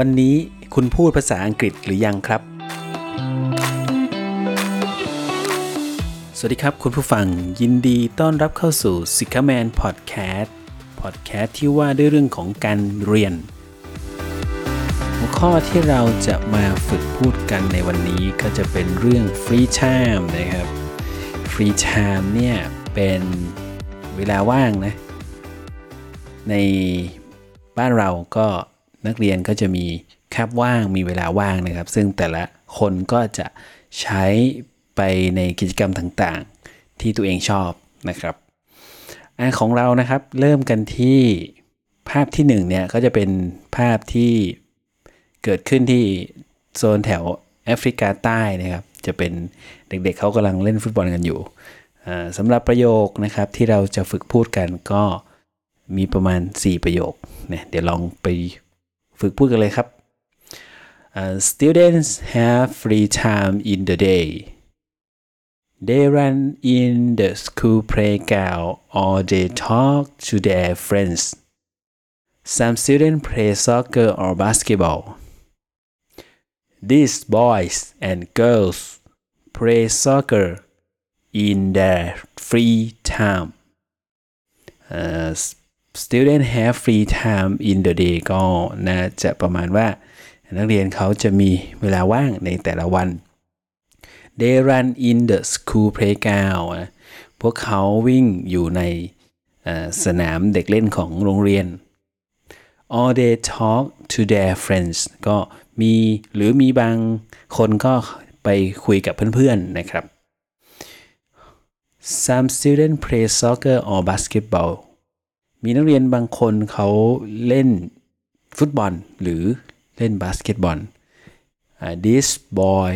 วันนี้คุณพูดภาษาอังกฤษหรือยังครับ สวัสดีครับคุณผู้ฟังยินดีต้อนรับเข้าสู่ s i k a Man Podcast Podcast ที่ว่าด้วยเรื่องของการเรียน หัวข้อที่เราจะมาฝึกพูดกันในวันนี้ก็จะเป็นเรื่อง Free Time นะครับ Free Time เนี่ยเป็นเวลาว่างนะ ในบ้านเราก็ นักเรียนก็จะมีคาบว่างมีเวลาว่างนะครับ ซึ่งแต่ละคนก็จะใช้ไปในกิจกรรมต่างๆ ที่ตัวเองชอบนะครับอันของเรานะครับเริ่มกันที่ภาพที่1เนี่ยก็จะเป็นภาพที่เกิดขึ้นที่โซนแถวแอฟริกาใต้นะครับ จะเป็นเด็กๆเขากำลังเล่นฟุตบอลกันอยู่สำหรับประโยคนะครับที่เราจะฝึกพูดกันก็มีประมาณ 4 ประโยคเนี่ยเดี๋ยวลองไป ฝึกพูดกันเลยครับ uh, students have free time in the day they run in the school playground or they talk to their friends some students play soccer or basketball these boys and girls play soccer in their free time uh, student have free time in the day ก็น่าจะประมาณว่า นักเรียนเขาจะมีเวลาว่างในแต่ละวัน they run in the school playground พวกเขาวิ่งอยู่ในสนามเด็กเล่นของโรงเรียน or they talk to their friends ก็มีหรือมีบางคนก็ไปคุยกับเพื่อนๆนะครับ some student play soccer or basketball มีนักเรียนบางคนเขาเล่นฟุตบอลหรือเล่นบาสเกตบอล This boy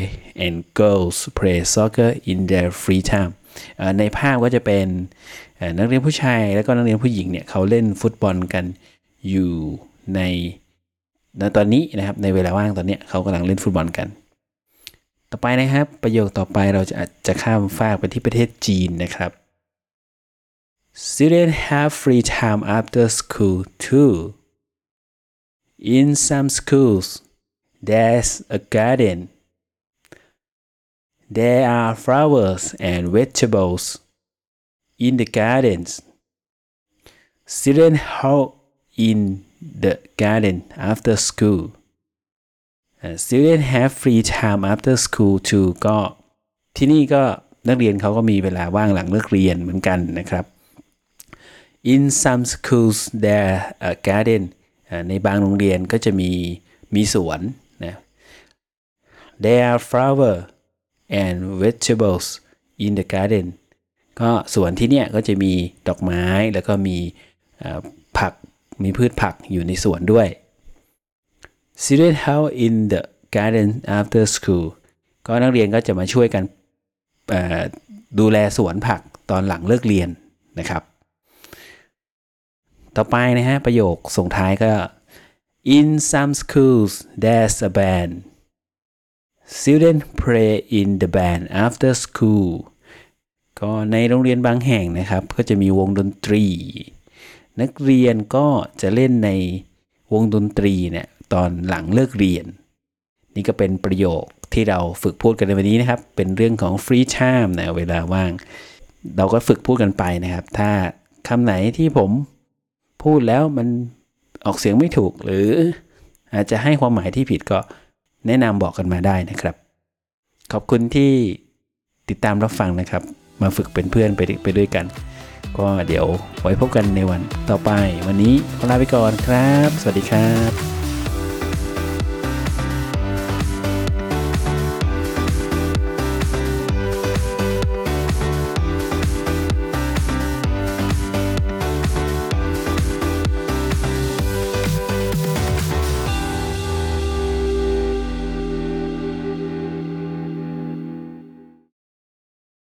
and girls play soccer in their free time ในภาพก็จะเป็นนักเรียนผู้ชาย แล้วก็นักเรียนผู้หญิงเนี่ยเขาเล่นฟุตบอลกันอยู่ในในตอนนี้นะครับในเวลาว่างตอนนี้เขากำลังเล่นฟุตบอลกัน ต่อไปนะครับ ประโยคต่อไปเราจะจะข้ามฟากไปที่ประเทศจีนนะครับ Students have free time after school too. In some schools, there's a garden. There are flowers and vegetables in the gardens. Students help in the garden after school. Uh, students have free time after school too ก็ที่นี่ก็นักเรียนเขาก็มีเวลาว่างหลังเลิกเรียนเหมือนกันนะครับ in some schools there a garden ในบางโรงเรียนก็จะมีมีสวนนะ there are flower and vegetables in the garden ก็สวนที่เนี่ยก็จะมีดอกไม้แล้วก็มีผักมีพืชผักอยู่ในสวนด้วย student help in the garden after school ก็นักเรียนก็จะมาช่วยกันดูแลสวนผักตอนหลังเลิกเรียนนะครับ ต่อไปนะฮะ ประโยคส่งท้ายก็ in some schools there's a band students play in the band after school ก็ในโรงเรียนบางแห่งนะครับ ก็จะมีวงดนตรี นักเรียนก็จะเล่นในวงดนตรีเนี่ยตอนหลังเลิกเรียน นี่ก็เป็นประโยคที่เราฝึกพูดกันในวันนี้นะครับ เป็นเรื่องของ free time นะเวลาว่าง เราก็ฝึกพูดกันไปนะครับ ถ้าคำไหนที่ผม พูดแล้วมันออกเสียงไม่ถูก หรืออาจจะให้ความหมายที่ผิดก็แนะนำบอกกันมาได้นะครับ ขอบคุณที่ติดตามรับฟังนะครับ มาฝึกเป็นเพื่อนไปไปด้วยกัน ก็เดี๋ยวไว้พบกันในวันต่อไป วันนี้ขอลาไปก่อนครับ สวัสดีครับ